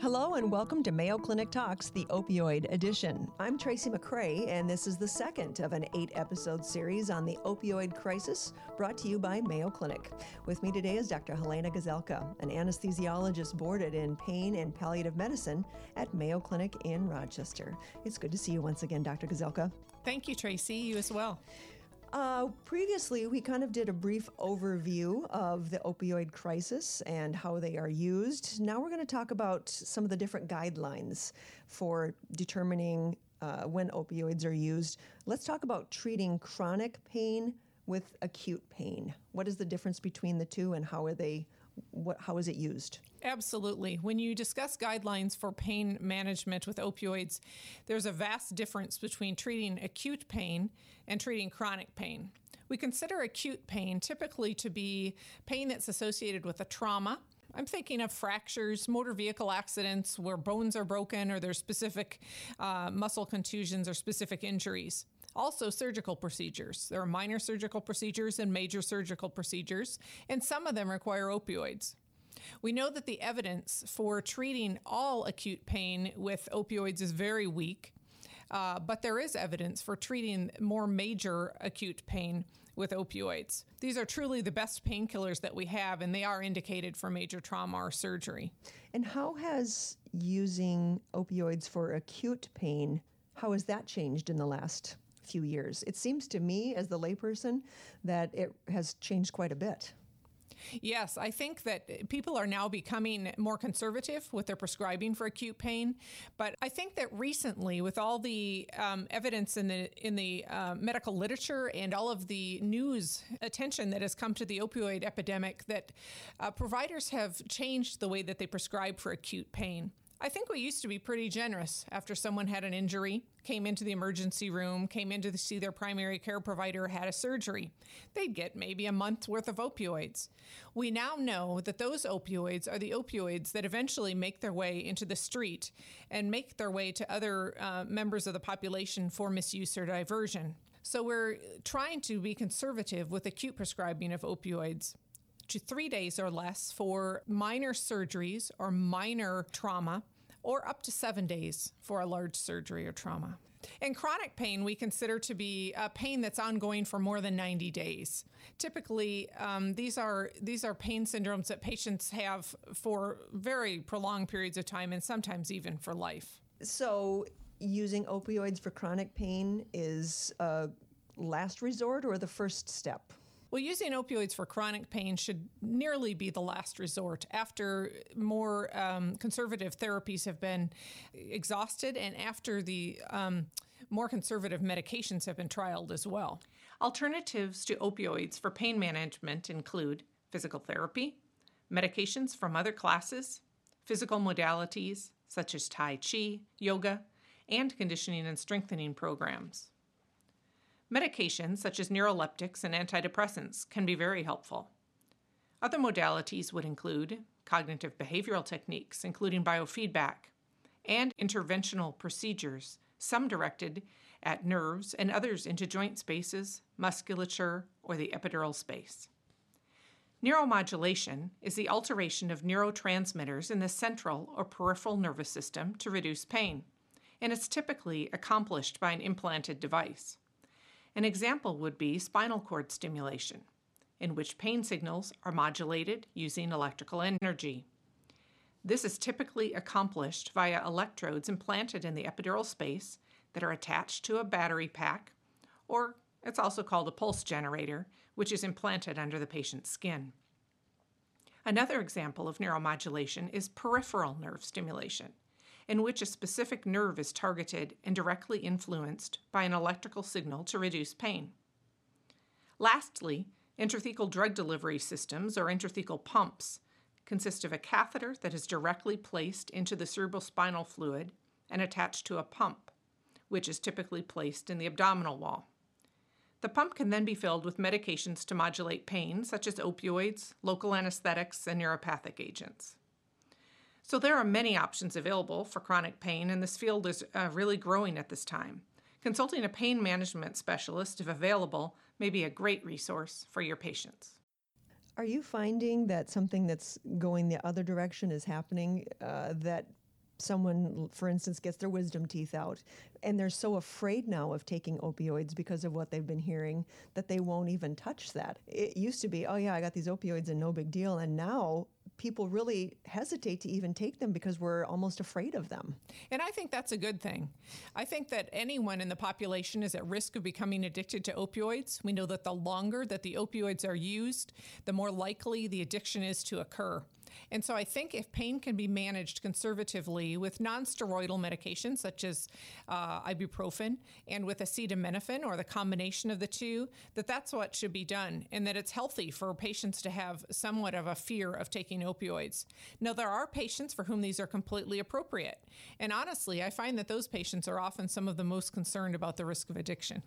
Hello and welcome to Mayo Clinic Talks, the opioid edition. I'm Tracy McCray, and this is the second of an eight episode series on the opioid crisis brought to you by Mayo Clinic. With me today is Dr. Halena Gazelka, an anesthesiologist boarded in pain and palliative medicine at Mayo Clinic in Rochester. It's good to see you once again, Dr. Gazelka. Thank you, Tracy. You as well. Uh, previously, we kind of did a brief overview of the opioid crisis and how they are used. Now we're going to talk about some of the different guidelines for determining uh, when opioids are used. Let's talk about treating chronic pain with acute pain. What is the difference between the two and how are they what, how is it used? Absolutely. When you discuss guidelines for pain management with opioids, there's a vast difference between treating acute pain and treating chronic pain. We consider acute pain typically to be pain that's associated with a trauma. I'm thinking of fractures, motor vehicle accidents where bones are broken or there's specific uh, muscle contusions or specific injuries. Also, surgical procedures. There are minor surgical procedures and major surgical procedures, and some of them require opioids. We know that the evidence for treating all acute pain with opioids is very weak, uh, but there is evidence for treating more major acute pain with opioids. These are truly the best painkillers that we have, and they are indicated for major trauma or surgery. And how has using opioids for acute pain, how has that changed in the last few years. It seems to me, as the layperson, that it has changed quite a bit. Yes, I think that people are now becoming more conservative with their prescribing for acute pain. But I think that recently, with all the um, evidence in the in the uh, medical literature and all of the news attention that has come to the opioid epidemic, that uh, providers have changed the way that they prescribe for acute pain. I think we used to be pretty generous after someone had an injury, came into the emergency room, came in to see their primary care provider, had a surgery. They'd get maybe a month's worth of opioids. We now know that those opioids are the opioids that eventually make their way into the street and make their way to other uh, members of the population for misuse or diversion. So we're trying to be conservative with acute prescribing of opioids to three days or less for minor surgeries or minor trauma, or up to seven days for a large surgery or trauma. And chronic pain we consider to be a pain that's ongoing for more than 90 days. Typically, um, these are these are pain syndromes that patients have for very prolonged periods of time, and sometimes even for life. So, using opioids for chronic pain is a last resort or the first step? Well, using opioids for chronic pain should nearly be the last resort after more um, conservative therapies have been exhausted and after the um, more conservative medications have been trialed as well. Alternatives to opioids for pain management include physical therapy, medications from other classes, physical modalities such as Tai Chi, yoga, and conditioning and strengthening programs. Medications such as neuroleptics and antidepressants can be very helpful. Other modalities would include cognitive behavioral techniques, including biofeedback, and interventional procedures, some directed at nerves and others into joint spaces, musculature, or the epidural space. Neuromodulation is the alteration of neurotransmitters in the central or peripheral nervous system to reduce pain, and it's typically accomplished by an implanted device. An example would be spinal cord stimulation, in which pain signals are modulated using electrical energy. This is typically accomplished via electrodes implanted in the epidural space that are attached to a battery pack, or it's also called a pulse generator, which is implanted under the patient's skin. Another example of neuromodulation is peripheral nerve stimulation, in which a specific nerve is targeted and directly influenced by an electrical signal to reduce pain. Lastly, intrathecal drug delivery systems, or intrathecal pumps, consist of a catheter that is directly placed into the cerebrospinal fluid and attached to a pump, which is typically placed in the abdominal wall. The pump can then be filled with medications to modulate pain, such as opioids, local anesthetics, and neuropathic agents. So there are many options available for chronic pain, and this field is uh, really growing at this time. Consulting a pain management specialist, if available, may be a great resource for your patients. Are you finding that something that's going the other direction is happening? Uh, that someone, for instance, gets their wisdom teeth out and they're so afraid now of taking opioids because of what they've been hearing that they won't even touch that. It used to be, oh, yeah, I got these opioids and no big deal. And now people really hesitate to even take them because we're almost afraid of them. And I think that's a good thing. I think that anyone in the population is at risk of becoming addicted to opioids. We know that the longer that the opioids are used, the more likely the addiction is to occur. And so I think if pain can be managed conservatively with nonsteroidal medications such as uh, ibuprofen and with acetaminophen or the combination of the two, that that's what should be done and that it's healthy for patients to have somewhat of a fear of taking opioids. Now, there are patients for whom these are completely appropriate. And honestly, I find that those patients are often some of the most concerned about the risk of addiction.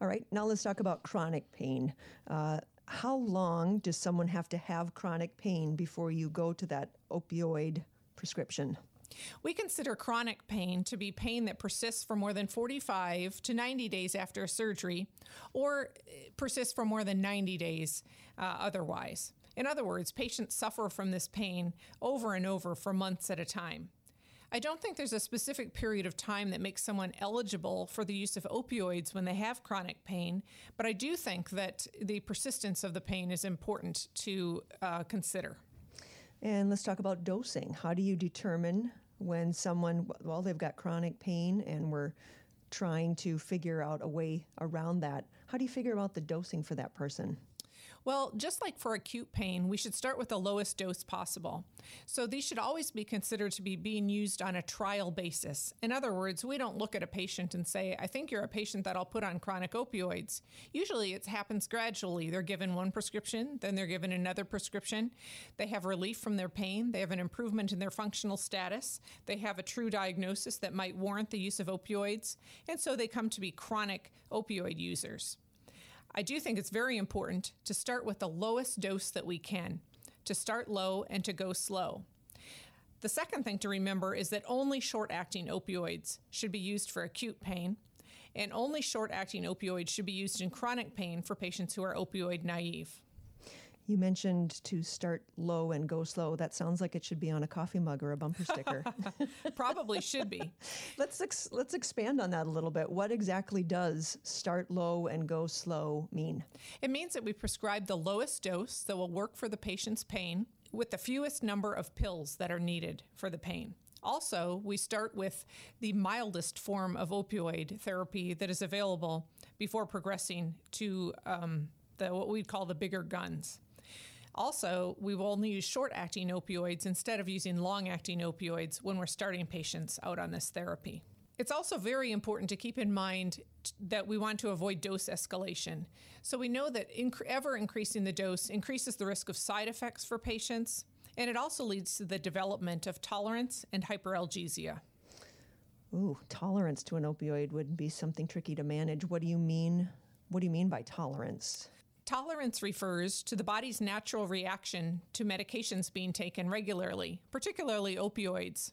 All right, now let's talk about chronic pain. Uh, how long does someone have to have chronic pain before you go to that opioid prescription? We consider chronic pain to be pain that persists for more than 45 to 90 days after a surgery or persists for more than 90 days uh, otherwise. In other words, patients suffer from this pain over and over for months at a time. I don't think there's a specific period of time that makes someone eligible for the use of opioids when they have chronic pain, but I do think that the persistence of the pain is important to uh, consider. And let's talk about dosing. How do you determine when someone, well, they've got chronic pain and we're trying to figure out a way around that? How do you figure out the dosing for that person? Well, just like for acute pain, we should start with the lowest dose possible. So these should always be considered to be being used on a trial basis. In other words, we don't look at a patient and say, I think you're a patient that I'll put on chronic opioids. Usually it happens gradually. They're given one prescription, then they're given another prescription. They have relief from their pain, they have an improvement in their functional status, they have a true diagnosis that might warrant the use of opioids, and so they come to be chronic opioid users. I do think it's very important to start with the lowest dose that we can, to start low and to go slow. The second thing to remember is that only short acting opioids should be used for acute pain, and only short acting opioids should be used in chronic pain for patients who are opioid naive. You mentioned to start low and go slow. That sounds like it should be on a coffee mug or a bumper sticker. Probably should be. let's ex- let's expand on that a little bit. What exactly does start low and go slow mean? It means that we prescribe the lowest dose that will work for the patient's pain with the fewest number of pills that are needed for the pain. Also, we start with the mildest form of opioid therapy that is available before progressing to um, the what we'd call the bigger guns. Also, we will only use short acting opioids instead of using long acting opioids when we're starting patients out on this therapy. It's also very important to keep in mind that we want to avoid dose escalation. So we know that inc- ever increasing the dose increases the risk of side effects for patients, and it also leads to the development of tolerance and hyperalgesia. Ooh, tolerance to an opioid would be something tricky to manage. What do you mean? What do you mean by tolerance? Tolerance refers to the body's natural reaction to medications being taken regularly, particularly opioids.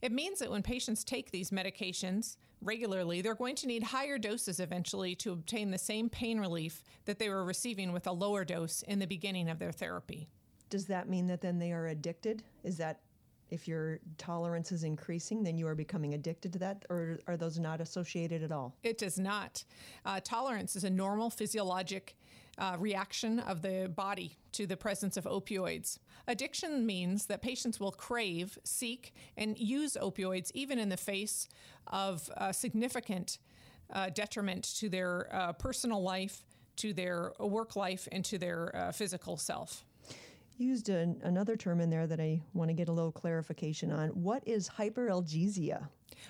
It means that when patients take these medications regularly, they're going to need higher doses eventually to obtain the same pain relief that they were receiving with a lower dose in the beginning of their therapy. Does that mean that then they are addicted? Is that if your tolerance is increasing, then you are becoming addicted to that, or are those not associated at all? It does not. Uh, tolerance is a normal physiologic uh, reaction of the body to the presence of opioids. Addiction means that patients will crave, seek, and use opioids even in the face of uh, significant uh, detriment to their uh, personal life, to their work life, and to their uh, physical self used an, another term in there that I want to get a little clarification on. What is hyperalgesia?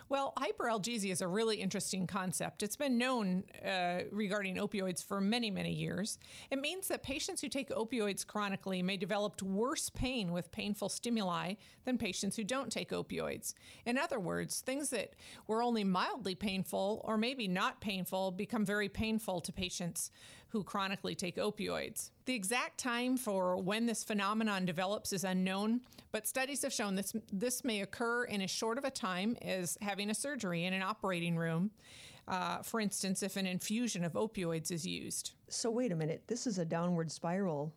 Well, hyperalgesia is a really interesting concept. It's been known uh, regarding opioids for many, many years. It means that patients who take opioids chronically may develop worse pain with painful stimuli than patients who don't take opioids. In other words, things that were only mildly painful or maybe not painful become very painful to patients who chronically take opioids. The exact time for when this phenomenon develops is unknown, but studies have shown this, this may occur in as short of a time as having a surgery in an operating room. Uh, for instance, if an infusion of opioids is used. So, wait a minute, this is a downward spiral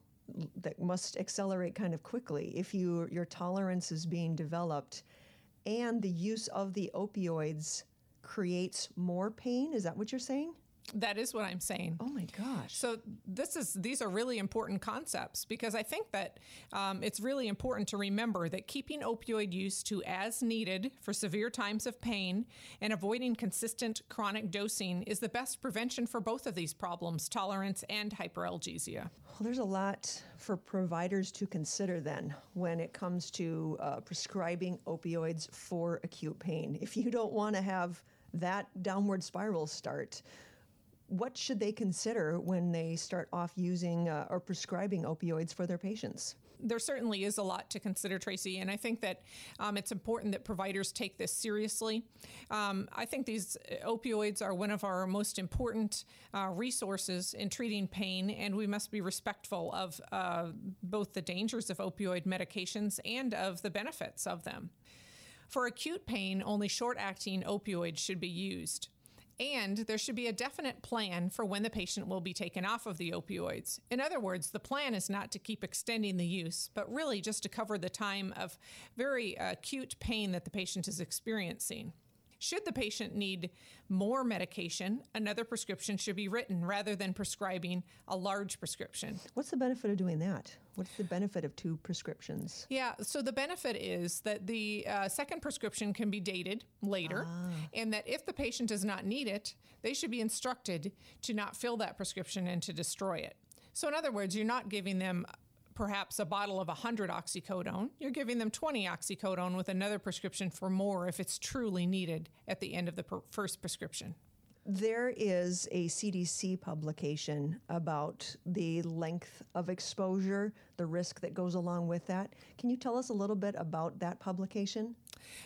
that must accelerate kind of quickly if you your tolerance is being developed and the use of the opioids creates more pain. Is that what you're saying? That is what I'm saying. Oh my gosh! So this is these are really important concepts because I think that um, it's really important to remember that keeping opioid use to as needed for severe times of pain and avoiding consistent chronic dosing is the best prevention for both of these problems, tolerance and hyperalgesia. Well, there's a lot for providers to consider then when it comes to uh, prescribing opioids for acute pain. If you don't want to have that downward spiral start what should they consider when they start off using uh, or prescribing opioids for their patients? There certainly is a lot to consider, Tracy, and I think that um, it's important that providers take this seriously. Um, I think these opioids are one of our most important uh, resources in treating pain, and we must be respectful of uh, both the dangers of opioid medications and of the benefits of them. For acute pain, only short acting opioids should be used. And there should be a definite plan for when the patient will be taken off of the opioids. In other words, the plan is not to keep extending the use, but really just to cover the time of very acute pain that the patient is experiencing. Should the patient need more medication, another prescription should be written rather than prescribing a large prescription. What's the benefit of doing that? What's the benefit of two prescriptions? Yeah, so the benefit is that the uh, second prescription can be dated later, ah. and that if the patient does not need it, they should be instructed to not fill that prescription and to destroy it. So, in other words, you're not giving them perhaps a bottle of 100 oxycodone, you're giving them 20 oxycodone with another prescription for more if it's truly needed at the end of the per- first prescription. There is a CDC publication about the length of exposure, the risk that goes along with that. Can you tell us a little bit about that publication?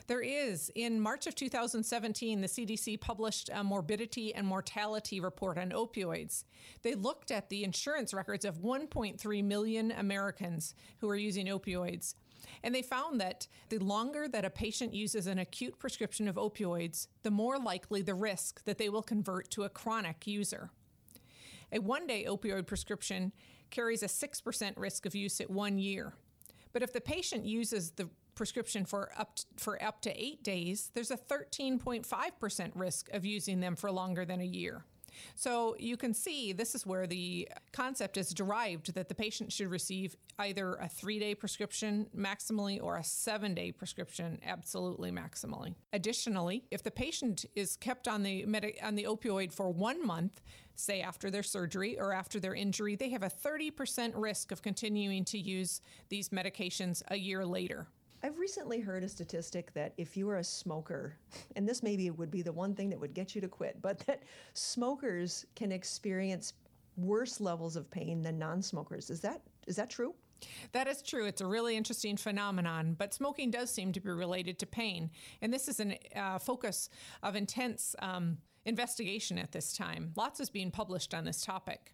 There is. In March of 2017, the CDC published a morbidity and mortality report on opioids. They looked at the insurance records of 1.3 million Americans who are using opioids. And they found that the longer that a patient uses an acute prescription of opioids, the more likely the risk that they will convert to a chronic user. A one day opioid prescription carries a 6% risk of use at one year. But if the patient uses the prescription for up to, for up to 8 days, there's a 13.5% risk of using them for longer than a year. So you can see this is where the concept is derived that the patient should receive either a three day prescription maximally or a seven day prescription absolutely maximally. Additionally, if the patient is kept on the medi- on the opioid for one month, say after their surgery or after their injury, they have a 30% risk of continuing to use these medications a year later. I've recently heard a statistic that if you are a smoker, and this maybe would be the one thing that would get you to quit, but that smokers can experience worse levels of pain than non-smokers. Is that is that true? That is true. It's a really interesting phenomenon, but smoking does seem to be related to pain. And this is a uh, focus of intense um, investigation at this time. Lots is being published on this topic.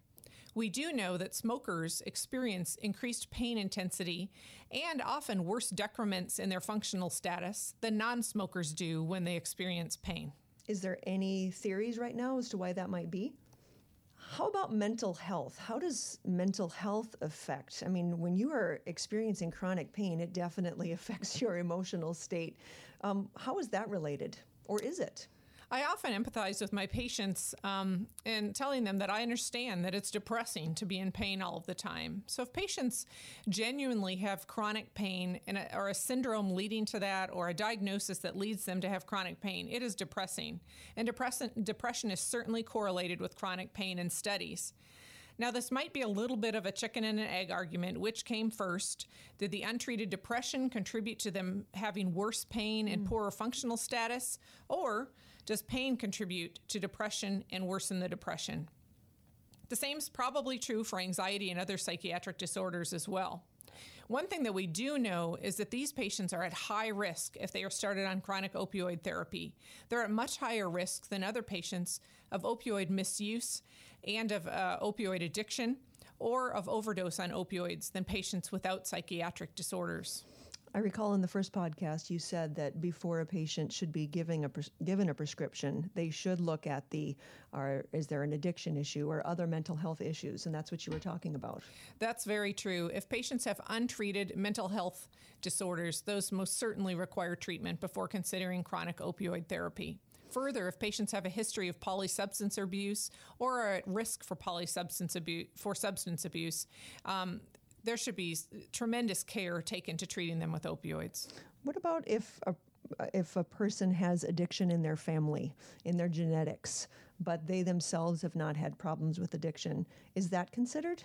We do know that smokers experience increased pain intensity and often worse decrements in their functional status than non smokers do when they experience pain. Is there any theories right now as to why that might be? How about mental health? How does mental health affect? I mean, when you are experiencing chronic pain, it definitely affects your emotional state. Um, how is that related, or is it? I often empathize with my patients um, and telling them that I understand that it's depressing to be in pain all of the time. So if patients genuinely have chronic pain and a, or a syndrome leading to that or a diagnosis that leads them to have chronic pain, it is depressing. And depression, depression is certainly correlated with chronic pain in studies. Now, this might be a little bit of a chicken and an egg argument. Which came first? Did the untreated depression contribute to them having worse pain and poorer functional status? Or does pain contribute to depression and worsen the depression? The same is probably true for anxiety and other psychiatric disorders as well. One thing that we do know is that these patients are at high risk if they are started on chronic opioid therapy. They're at much higher risk than other patients of opioid misuse and of uh, opioid addiction or of overdose on opioids than patients without psychiatric disorders. I recall in the first podcast you said that before a patient should be giving a pres- given a prescription, they should look at the are is there an addiction issue or other mental health issues, and that's what you were talking about. That's very true. If patients have untreated mental health disorders, those most certainly require treatment before considering chronic opioid therapy. Further, if patients have a history of polysubstance abuse or are at risk for polysubstance abuse for substance abuse, um, there should be tremendous care taken to treating them with opioids. What about if a if a person has addiction in their family, in their genetics, but they themselves have not had problems with addiction, is that considered?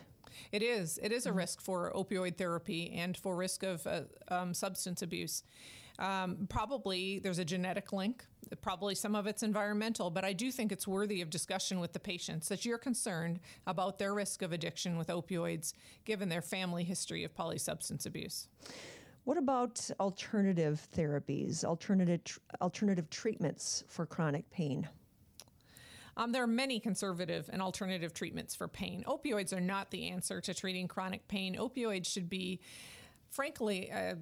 It is. It is a risk for opioid therapy and for risk of uh, um, substance abuse. Um, probably there's a genetic link. Probably some of it's environmental, but I do think it's worthy of discussion with the patients that you're concerned about their risk of addiction with opioids given their family history of polysubstance abuse. What about alternative therapies, alternative tr- alternative treatments for chronic pain? Um, there are many conservative and alternative treatments for pain. Opioids are not the answer to treating chronic pain. Opioids should be, frankly, a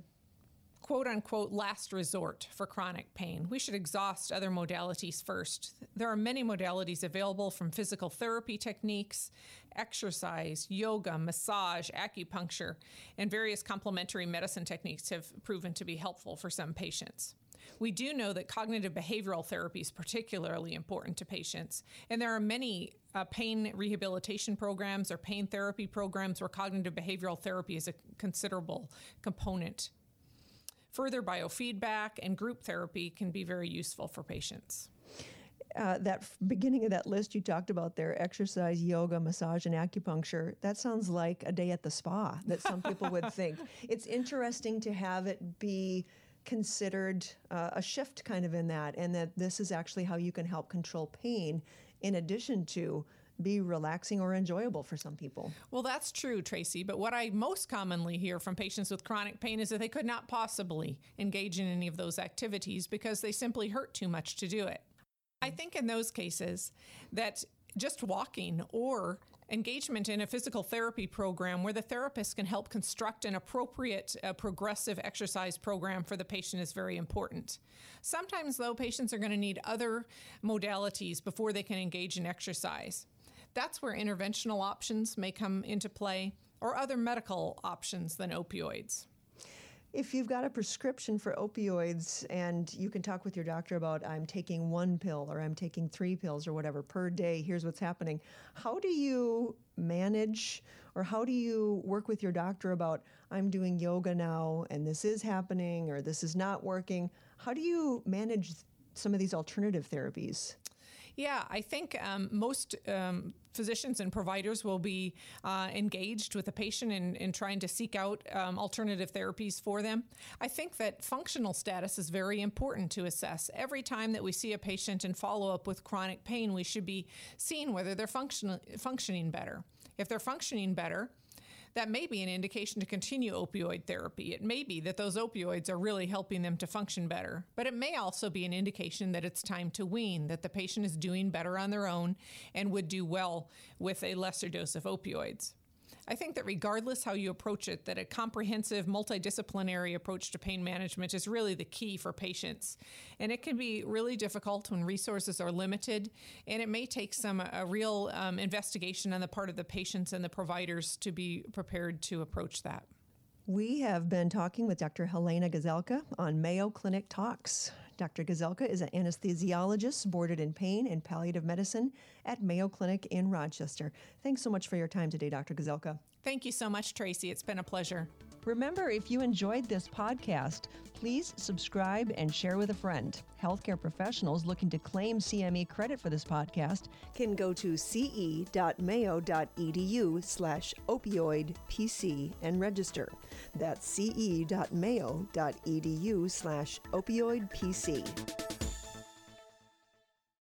quote unquote last resort for chronic pain. We should exhaust other modalities first. There are many modalities available from physical therapy techniques, exercise, yoga, massage, acupuncture, and various complementary medicine techniques have proven to be helpful for some patients. We do know that cognitive behavioral therapy is particularly important to patients, and there are many uh, pain rehabilitation programs or pain therapy programs where cognitive behavioral therapy is a considerable component Further biofeedback and group therapy can be very useful for patients. Uh, that beginning of that list you talked about there exercise, yoga, massage, and acupuncture that sounds like a day at the spa that some people would think. It's interesting to have it be considered uh, a shift kind of in that, and that this is actually how you can help control pain in addition to be relaxing or enjoyable for some people. Well, that's true, Tracy. But what I most commonly hear from patients with chronic pain is that they could not possibly engage in any of those activities because they simply hurt too much to do it. I think in those cases that just walking or engagement in a physical therapy program where the therapist can help construct an appropriate uh, progressive exercise program for the patient is very important. Sometimes, though, patients are going to need other modalities before they can engage in exercise. That's where interventional options may come into play or other medical options than opioids. If you've got a prescription for opioids and you can talk with your doctor about, I'm taking one pill or I'm taking three pills or whatever per day, here's what's happening. How do you manage or how do you work with your doctor about, I'm doing yoga now and this is happening or this is not working? How do you manage some of these alternative therapies? Yeah, I think um, most um, physicians and providers will be uh, engaged with the patient in, in trying to seek out um, alternative therapies for them. I think that functional status is very important to assess. Every time that we see a patient and follow up with chronic pain, we should be seeing whether they're function- functioning better. If they're functioning better, that may be an indication to continue opioid therapy. It may be that those opioids are really helping them to function better, but it may also be an indication that it's time to wean, that the patient is doing better on their own and would do well with a lesser dose of opioids. I think that regardless how you approach it, that a comprehensive multidisciplinary approach to pain management is really the key for patients. And it can be really difficult when resources are limited, and it may take some a real um, investigation on the part of the patients and the providers to be prepared to approach that. We have been talking with Dr. Halena Gazelka on Mayo Clinic Talks. Dr. Gazelka is an anesthesiologist boarded in pain and palliative medicine at Mayo Clinic in Rochester. Thanks so much for your time today, Dr. Gazelka. Thank you so much, Tracy. It's been a pleasure. Remember, if you enjoyed this podcast, please subscribe and share with a friend. Healthcare professionals looking to claim CME credit for this podcast can go to ce.mayo.edu slash opioid PC and register. That's ce.mayo.edu slash opioid PC.